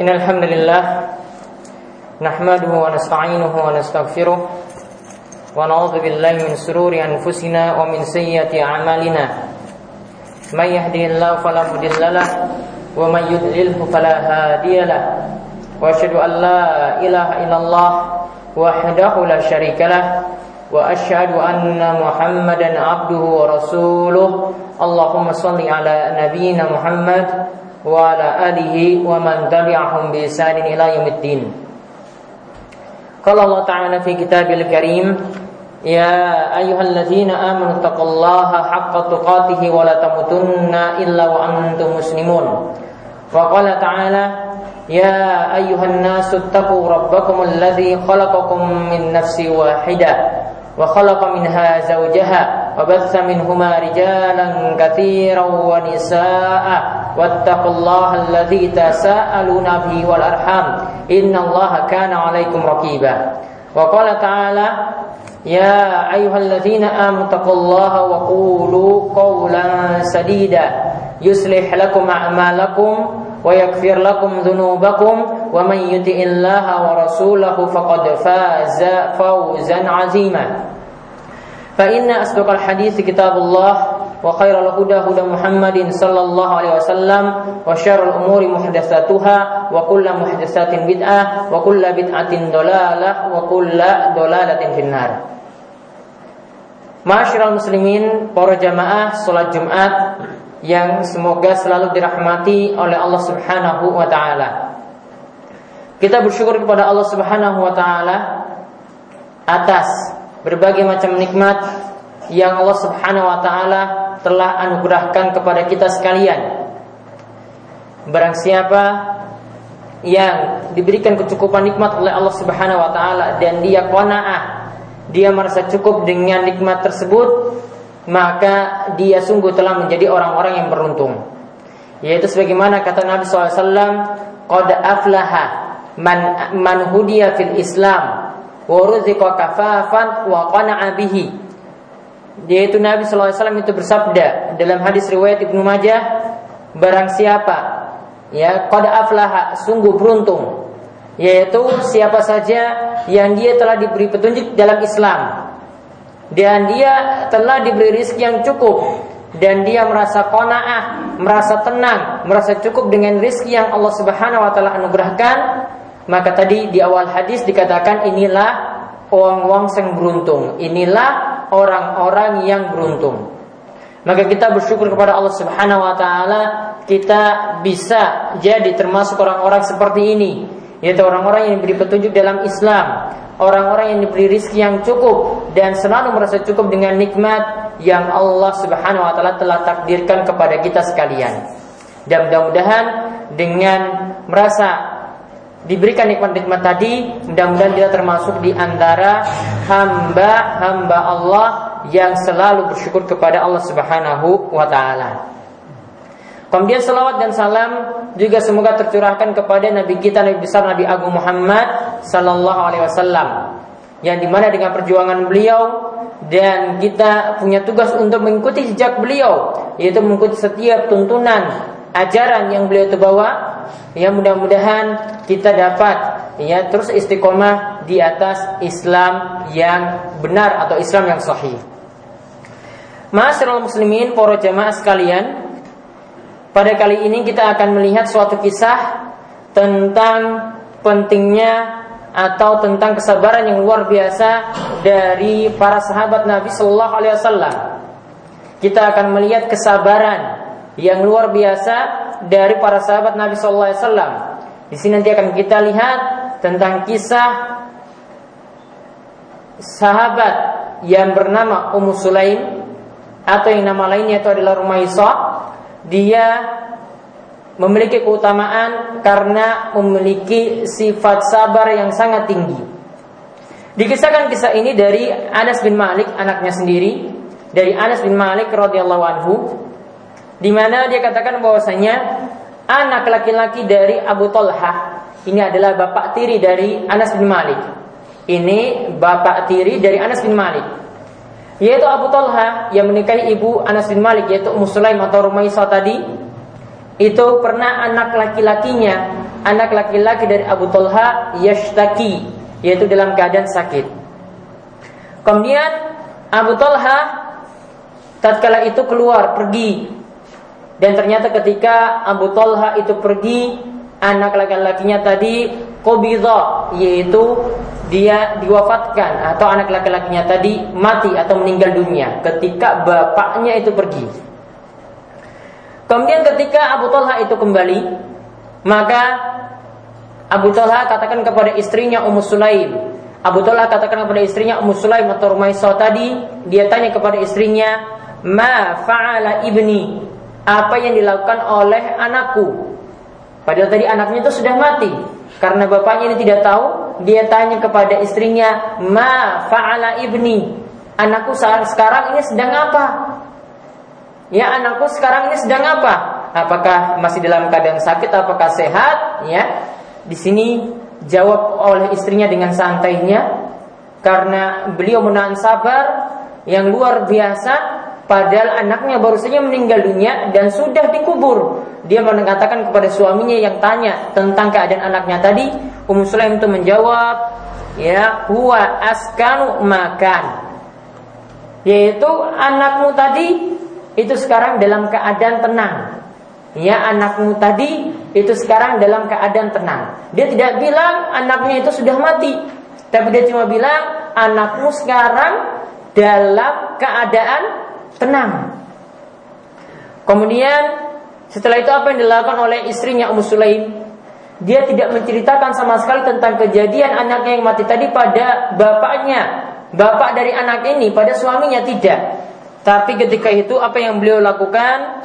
إن الحمد لله نحمده ونستعينه ونستغفره ونعوذ بالله من سرور أنفسنا ومن سيئة أعمالنا. من يهده الله فلا مضل له ومن يضلله فلا هادي له. وأشهد أن لا إله إلا الله وحده لا شريك له. وأشهد أن محمدا عبده ورسوله. اللهم صل على نبينا محمد وعلى آله ومن تبعهم بإحسان إلى يوم الدين قال الله تعالى في كتابه الكريم يا أيها الذين آمنوا اتقوا الله حق تقاته ولا تموتن إلا وأنتم مسلمون وقال تعالى يا أيها الناس اتقوا ربكم الذي خلقكم من نفس واحدة وخلق منها زوجها وبث منهما رجالا كثيرا ونساء واتقوا الله الذي تساءلون به والأرحام. إن الله كان عليكم رقيبا. وقال تعالى يا أيها الذين آمنوا اتقوا الله وقولوا قولا سديدا. يصلح لكم أعمالكم ويغفر لكم ذنوبكم. ومن يطع الله ورسوله فقد فاز فوزا عظيما. فإن أصدق الحديث كتاب الله. وخير الهدى هدى محمد صلى الله عليه وسلم وشر الأمور محدثاتها وكل محدثات بدعة وكل بدعة ضلالة وكل ضلالة في النار Masyarul muslimin, para jamaah salat Jumat yang semoga selalu dirahmati oleh Allah Subhanahu wa taala. Kita bersyukur kepada Allah Subhanahu wa taala atas berbagai macam nikmat yang Allah Subhanahu wa taala telah anugerahkan kepada kita sekalian. Barang siapa yang diberikan kecukupan nikmat oleh Allah Subhanahu wa taala dan dia qanaah dia merasa cukup dengan nikmat tersebut, maka dia sungguh telah menjadi orang-orang yang beruntung. Yaitu sebagaimana kata Nabi SAW, Qad aflaha man, man hudiya fil Islam wa ruziqa kafafan wa qana'a bihi. Yaitu Nabi SAW itu bersabda dalam hadis riwayat Ibnu Majah, barang siapa ya qad aflaha sungguh beruntung yaitu siapa saja yang dia telah diberi petunjuk dalam Islam. Dan dia telah diberi rizki yang cukup. Dan dia merasa kona'ah, merasa tenang, merasa cukup dengan rizki yang Allah Subhanahu wa taala anugerahkan, maka tadi di awal hadis dikatakan inilah orang-orang yang beruntung, inilah orang-orang yang beruntung. Maka kita bersyukur kepada Allah Subhanahu wa taala kita bisa jadi termasuk orang-orang seperti ini yaitu orang-orang yang diberi petunjuk dalam Islam, orang-orang yang diberi rizki yang cukup dan selalu merasa cukup dengan nikmat yang Allah Subhanahu wa taala telah takdirkan kepada kita sekalian. Dan mudah-mudahan dengan merasa diberikan nikmat-nikmat tadi, mudah-mudahan dia termasuk di antara hamba-hamba Allah yang selalu bersyukur kepada Allah Subhanahu wa taala. Kemudian salawat dan salam juga semoga tercurahkan kepada Nabi kita Nabi besar Nabi Agung Muhammad Sallallahu Alaihi Wasallam yang di mana dengan perjuangan beliau dan kita punya tugas untuk mengikuti jejak beliau yaitu mengikuti setiap tuntunan ajaran yang beliau itu bawa ya mudah-mudahan kita dapat ya terus istiqomah di atas Islam yang benar atau Islam yang sahih. Masyaallah muslimin para jamaah sekalian, pada kali ini kita akan melihat suatu kisah tentang pentingnya atau tentang kesabaran yang luar biasa dari para sahabat Nabi Shallallahu Alaihi Wasallam. Kita akan melihat kesabaran yang luar biasa dari para sahabat Nabi Shallallahu Alaihi Wasallam. Di sini nanti akan kita lihat tentang kisah sahabat yang bernama Ummu Sulaim atau yang nama lainnya itu adalah Rumaisah dia memiliki keutamaan karena memiliki sifat sabar yang sangat tinggi. Dikisahkan kisah ini dari Anas bin Malik anaknya sendiri dari Anas bin Malik radhiyallahu anhu di mana dia katakan bahwasanya anak laki-laki dari Abu Talha ini adalah bapak tiri dari Anas bin Malik. Ini bapak tiri dari Anas bin Malik. Yaitu Abu Talha yang menikahi ibu Anas bin Malik yaitu Ummu Sulaim atau Rumaisah tadi itu pernah anak laki-lakinya anak laki-laki dari Abu Talha yashtaki yaitu dalam keadaan sakit. Kemudian Abu Talha tatkala itu keluar pergi dan ternyata ketika Abu Talha itu pergi anak laki-lakinya tadi qobidha yaitu dia diwafatkan atau anak laki-lakinya tadi mati atau meninggal dunia ketika bapaknya itu pergi. Kemudian ketika Abu Talha itu kembali, maka Abu Talha katakan kepada istrinya Ummu Sulaim. Abu Talha katakan kepada istrinya Ummu Sulaim atau Rumaisah tadi, dia tanya kepada istrinya, "Ma fa'ala ibni?" Apa yang dilakukan oleh anakku? Padahal tadi anaknya itu sudah mati. Karena bapaknya ini tidak tahu, dia tanya kepada istrinya, "Ma fa'ala ibni?" Anakku saat sekarang ini sedang apa? Ya, anakku sekarang ini sedang apa? Apakah masih dalam keadaan sakit? Apakah sehat? Ya, di sini jawab oleh istrinya dengan santainya, karena beliau menahan sabar yang luar biasa Padahal anaknya baru saja meninggal dunia dan sudah dikubur. Dia mengatakan kepada suaminya yang tanya tentang keadaan anaknya tadi. Ummu Sulaim itu menjawab, ya, huwa askanu makan. Yaitu anakmu tadi itu sekarang dalam keadaan tenang. Ya, anakmu tadi itu sekarang dalam keadaan tenang. Dia tidak bilang anaknya itu sudah mati. Tapi dia cuma bilang anakmu sekarang dalam keadaan tenang. Kemudian setelah itu apa yang dilakukan oleh istrinya Ummu Sulaim? Dia tidak menceritakan sama sekali tentang kejadian anaknya yang mati tadi pada bapaknya, bapak dari anak ini, pada suaminya tidak. Tapi ketika itu apa yang beliau lakukan?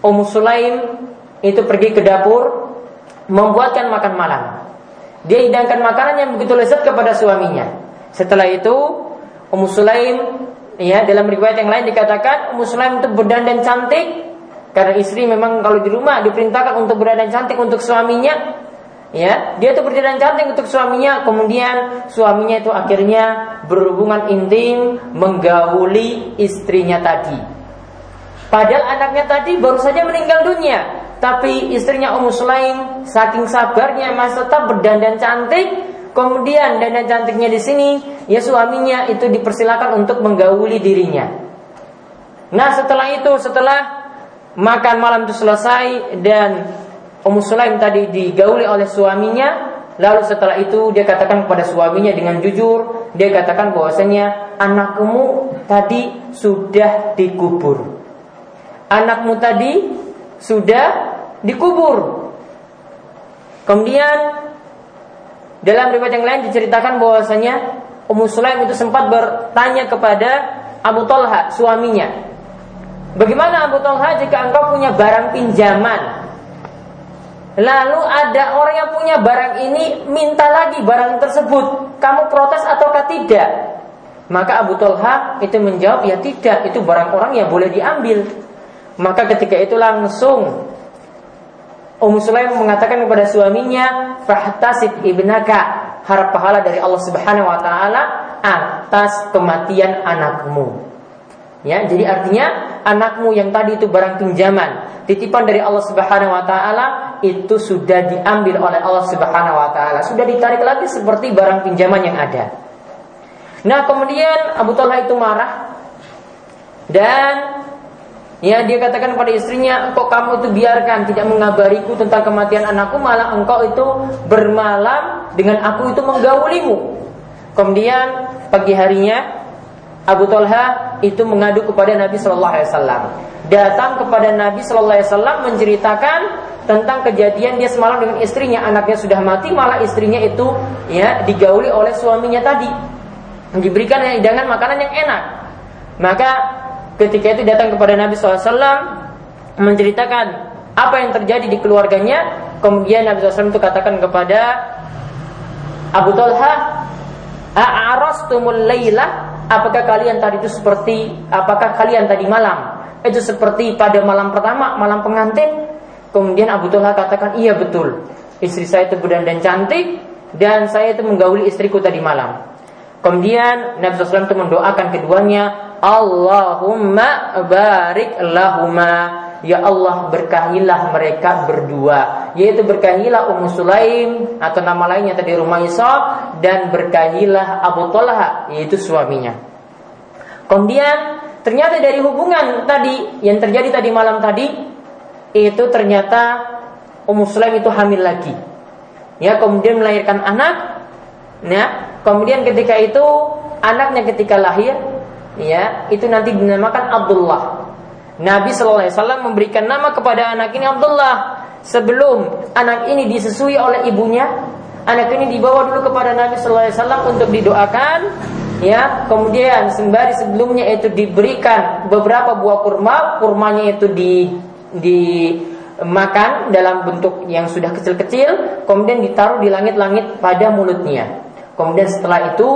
Ummu Sulaim itu pergi ke dapur membuatkan makan malam. Dia hidangkan makanan yang begitu lezat kepada suaminya. Setelah itu Ummu Sulaim Ya, dalam riwayat yang lain dikatakan Muslim itu berdandan cantik karena istri memang kalau di rumah diperintahkan untuk berdandan cantik untuk suaminya. Ya, dia itu berdandan cantik untuk suaminya, kemudian suaminya itu akhirnya berhubungan intim menggauli istrinya tadi. Padahal anaknya tadi baru saja meninggal dunia, tapi istrinya Ummu Sulaim saking sabarnya masih tetap berdandan cantik Kemudian dana cantiknya di sini, ya suaminya itu dipersilakan untuk menggauli dirinya. Nah setelah itu, setelah makan malam itu selesai dan Ummu Sulaim tadi digauli oleh suaminya, lalu setelah itu dia katakan kepada suaminya dengan jujur, dia katakan bahwasanya anakmu tadi sudah dikubur. Anakmu tadi sudah dikubur. Kemudian dalam riwayat yang lain diceritakan bahwasanya Ummu Sulaim itu sempat bertanya kepada Abu Talha, suaminya. Bagaimana Abu Talha jika engkau punya barang pinjaman? Lalu ada orang yang punya barang ini minta lagi barang tersebut. Kamu protes ataukah tidak? Maka Abu Talha itu menjawab, ya tidak, itu barang orang yang boleh diambil. Maka ketika itu langsung Ummu Sulaim mengatakan kepada suaminya, "Fahtasib ibnaka." Harap pahala dari Allah Subhanahu wa taala atas kematian anakmu. Ya, jadi artinya anakmu yang tadi itu barang pinjaman, titipan dari Allah Subhanahu wa taala itu sudah diambil oleh Allah Subhanahu wa taala, sudah ditarik lagi seperti barang pinjaman yang ada. Nah, kemudian Abu Talha itu marah dan Ya dia katakan kepada istrinya Engkau kamu itu biarkan tidak mengabariku tentang kematian anakku Malah engkau itu bermalam dengan aku itu menggaulimu. Kemudian pagi harinya Abu Talha itu mengadu kepada Nabi Shallallahu Alaihi Wasallam. Datang kepada Nabi Shallallahu Alaihi Wasallam menceritakan tentang kejadian dia semalam dengan istrinya. Anaknya sudah mati malah istrinya itu ya digauli oleh suaminya tadi. Diberikan hidangan makanan yang enak. Maka ketika itu datang kepada Nabi SAW menceritakan apa yang terjadi di keluarganya. Kemudian Nabi SAW itu katakan kepada Abu Talha, tumul layla? Apakah kalian tadi itu seperti apakah kalian tadi malam itu seperti pada malam pertama, malam pengantin? Kemudian Abu Talha katakan, iya betul. Istri saya itu dan cantik dan saya itu menggauli istriku tadi malam. Kemudian Nabi SAW itu mendoakan keduanya Allahumma barik lahuma Ya Allah berkahilah mereka berdua yaitu berkahilah Ummu Sulaim atau nama lainnya tadi Rumaisa dan berkahilah Abu Talha yaitu suaminya. Kemudian ternyata dari hubungan tadi yang terjadi tadi malam tadi itu ternyata Ummu Sulaim itu hamil lagi. Ya, kemudian melahirkan anak. Ya, kemudian ketika itu anaknya ketika lahir ya, itu nanti dinamakan Abdullah. Nabi Shallallahu alaihi wasallam memberikan nama kepada anak ini Abdullah sebelum anak ini disusui oleh ibunya, anak ini dibawa dulu kepada Nabi Sallallahu Alaihi Wasallam untuk didoakan, ya. Kemudian sembari sebelumnya itu diberikan beberapa buah kurma, kurmanya itu di di makan dalam bentuk yang sudah kecil-kecil, kemudian ditaruh di langit-langit pada mulutnya. Kemudian setelah itu,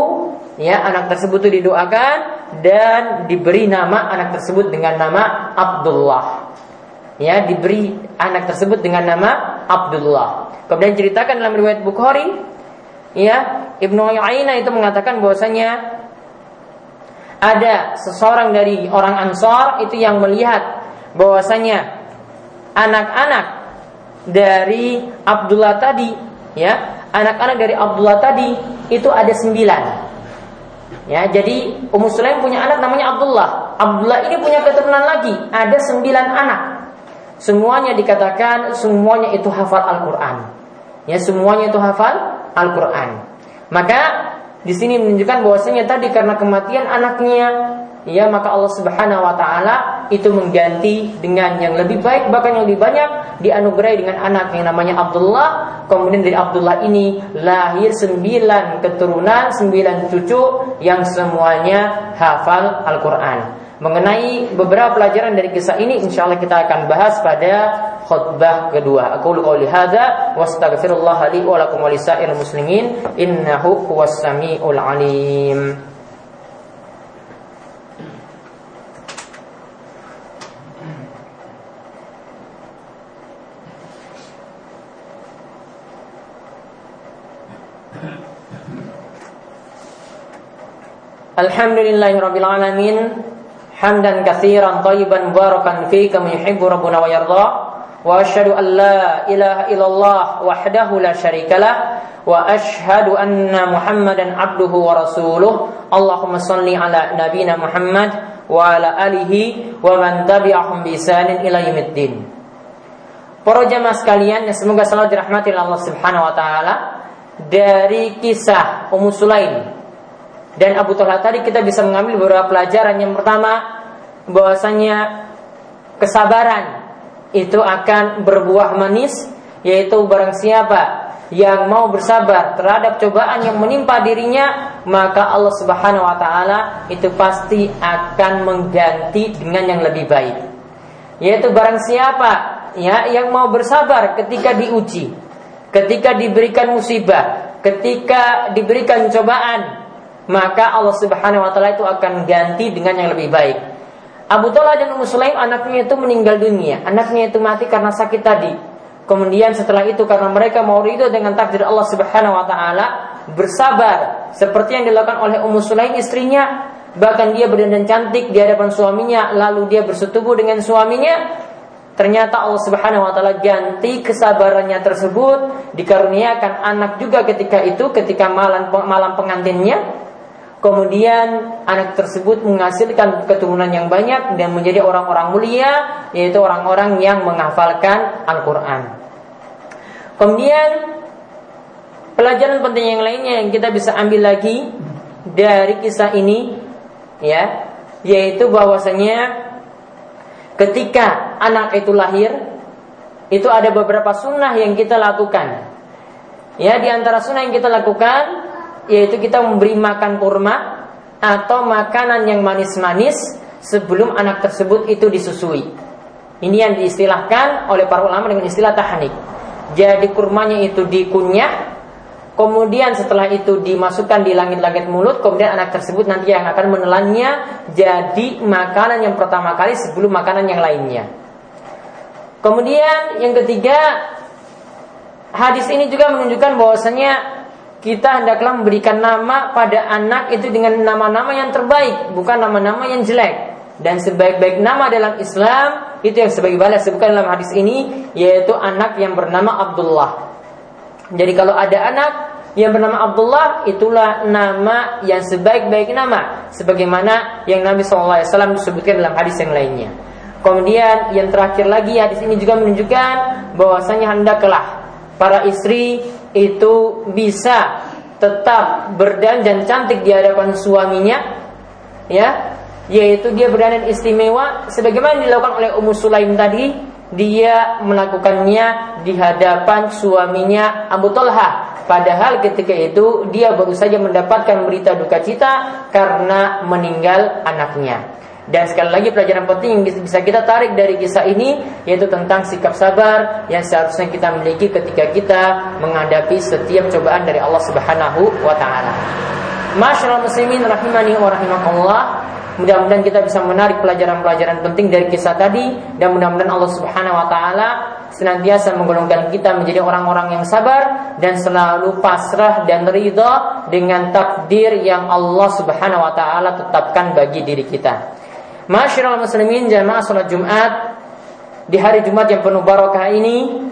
ya anak tersebut itu didoakan dan diberi nama anak tersebut dengan nama Abdullah ya diberi anak tersebut dengan nama Abdullah. Kemudian ceritakan dalam riwayat Bukhari, ya Ibnu Uyainah itu mengatakan bahwasanya ada seseorang dari orang Ansor itu yang melihat bahwasanya anak-anak dari Abdullah tadi, ya anak-anak dari Abdullah tadi itu ada sembilan. Ya, jadi Ummu Sulaim punya anak namanya Abdullah. Abdullah ini punya keturunan lagi, ada sembilan anak. Semuanya dikatakan semuanya itu hafal Al-Qur'an. Ya, semuanya itu hafal Al-Qur'an. Maka di sini menunjukkan bahwasanya tadi karena kematian anaknya ya maka Allah Subhanahu wa taala itu mengganti dengan yang lebih baik bahkan yang lebih banyak dianugerahi dengan anak yang namanya Abdullah kemudian dari Abdullah ini lahir sembilan keturunan sembilan cucu yang semuanya hafal Al-Qur'an Mengenai beberapa pelajaran dari kisah ini insya Allah kita akan bahas pada khutbah kedua. Aku qouli hadza wa astaghfirullah li wa lakum wa muslimin innahu huwas samiul alim. Alhamdulillahirabbil alamin hamdan katsiran tayyiban mubarakan fi kama yuhibbu rabbuna wa wa asyhadu an la ilaha illallah wahdahu la syarikalah wa asyhadu anna muhammadan abduhu wa rasuluh. Allahumma salli ala nabina Muhammad wa ala alihi wa man tabi'ahum bi yaumiddin. Para jamaah sekalian yang semoga selalu dirahmati Allah Subhanahu wa taala. Dari kisah Ummu Sulaim dan Abu Talha tadi kita bisa mengambil beberapa pelajaran. Yang pertama, bahwasanya kesabaran itu akan berbuah manis, yaitu barang siapa yang mau bersabar terhadap cobaan yang menimpa dirinya, maka Allah Subhanahu wa taala itu pasti akan mengganti dengan yang lebih baik. Yaitu barang siapa ya yang mau bersabar ketika diuji, ketika diberikan musibah, ketika diberikan cobaan, maka Allah Subhanahu wa taala itu akan ganti dengan yang lebih baik. Abu Talha dan Ummu Sulaim anaknya itu meninggal dunia. Anaknya itu mati karena sakit tadi. Kemudian setelah itu karena mereka mau ridho dengan takdir Allah Subhanahu wa taala, bersabar seperti yang dilakukan oleh Ummu Sulaim istrinya, bahkan dia berdandan cantik di hadapan suaminya, lalu dia bersetubuh dengan suaminya. Ternyata Allah Subhanahu wa taala ganti kesabarannya tersebut dikaruniakan anak juga ketika itu ketika malam malam pengantinnya Kemudian anak tersebut menghasilkan keturunan yang banyak dan menjadi orang-orang mulia, yaitu orang-orang yang menghafalkan Al-Quran. Kemudian pelajaran penting yang lainnya yang kita bisa ambil lagi dari kisah ini, ya, yaitu bahwasanya ketika anak itu lahir, itu ada beberapa sunnah yang kita lakukan. Ya, di antara sunnah yang kita lakukan yaitu kita memberi makan kurma atau makanan yang manis-manis sebelum anak tersebut itu disusui. Ini yang diistilahkan oleh para ulama dengan istilah tahanik. Jadi kurmanya itu dikunyah, kemudian setelah itu dimasukkan di langit-langit mulut, kemudian anak tersebut nanti yang akan menelannya jadi makanan yang pertama kali sebelum makanan yang lainnya. Kemudian yang ketiga, hadis ini juga menunjukkan bahwasanya kita hendaklah memberikan nama pada anak itu dengan nama-nama yang terbaik, bukan nama-nama yang jelek. Dan sebaik-baik nama dalam Islam itu yang sebagaimana disebutkan dalam hadis ini yaitu anak yang bernama Abdullah. Jadi kalau ada anak yang bernama Abdullah itulah nama yang sebaik-baik nama sebagaimana yang Nabi SAW disebutkan dalam hadis yang lainnya. Kemudian yang terakhir lagi hadis ini juga menunjukkan bahwasanya hendaklah para istri itu bisa tetap berdandan cantik di hadapan suaminya ya. Yaitu dia berdandan istimewa. Sebagaimana dilakukan oleh Ummu Sulaim tadi dia melakukannya di hadapan suaminya Abu Talha. Padahal ketika itu dia baru saja mendapatkan berita duka cita karena meninggal anaknya dan sekali lagi pelajaran penting yang bisa kita tarik dari kisah ini yaitu tentang sikap sabar yang seharusnya kita miliki ketika kita menghadapi setiap cobaan dari Allah Subhanahu wa taala. Masyaallah muslimin rahimani wa rahimakumullah. Mudah-mudahan kita bisa menarik pelajaran-pelajaran penting dari kisah tadi dan mudah-mudahan Allah Subhanahu wa taala senantiasa menggolongkan kita menjadi orang-orang yang sabar dan selalu pasrah dan ridha dengan takdir yang Allah Subhanahu wa taala tetapkan bagi diri kita. Masyiral muslimin jamaah salat Jumat di hari Jumat yang penuh barokah ini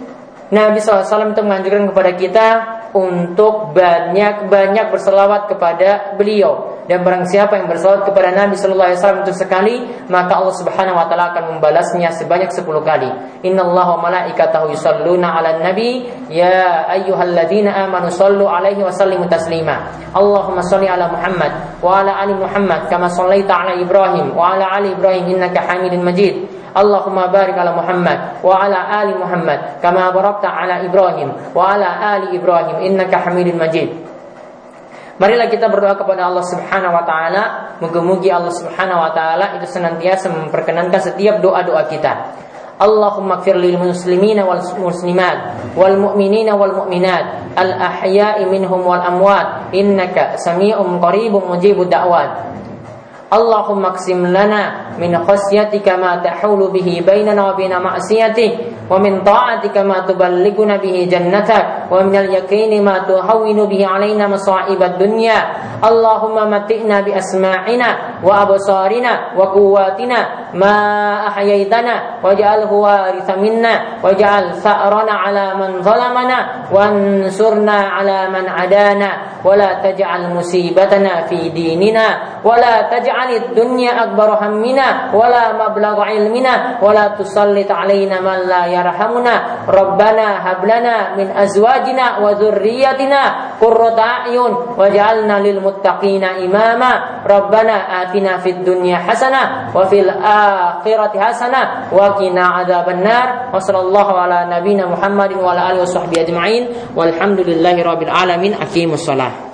Nabi SAW itu menganjurkan kepada kita untuk banyak-banyak berselawat kepada beliau dan barang siapa yang berselawat kepada Nabi Sallallahu Alaihi Wasallam itu sekali maka Allah Subhanahu Wa Taala akan membalasnya sebanyak 10 kali. Inna Allah wa malaikatahu yusalluna ala nabi ya ayyuhalladzina amanu sallu alaihi wa sallimu taslima. Allahumma salli ala Muhammad wa ala ali Muhammad kama sallaita ala Ibrahim wa ala ali Ibrahim innaka Hamidun Majid. Ala Muhammad wa ala ali Muhammad kama barakta ala Ibrahim wa ala ali Ibrahim innaka Hamidun Majid. Marilah kita berdoa kepada Allah Subhanahu wa taala, moga-moga Allah Subhanahu wa taala itu senantiasa memperkenankan setiap doa-doa kita. Allahumma ighfir lil muslimina wal muslimat wal mu'minina wal mu'minat al ahya'i minhum wal اللهم اقسم لنا من خشيتك ما تحول به بيننا وبين معصيتك ومن طاعتك ما تبلغنا به جنتك ومن اليقين ما تهون به علينا مصائب الدنيا. اللهم متئنا بأسماعنا وأبصارنا وقواتنا ما أحييتنا واجعله وارث منا واجعل ثأرنا على من ظلمنا وانصرنا على من عدانا ولا تجعل مصيبتنا في ديننا ولا تجعل عن الدنيا أكبر همنا ولا مبلغ علمنا ولا تسلط علينا من لا يرحمنا ربنا هب لنا من أزواجنا وذريتنا qurrata a'yun waj'alna lil muttaqina imama. Rabbana atina fid dunya hasanah wa fil akhirati hasanah wa qina adzabannar. Wa sallallahu ala nabiyyina Muhammadin wa ala alihi washabbihi ajma'in. Walhamdulillahi rabbil alamin. Aqimus salah.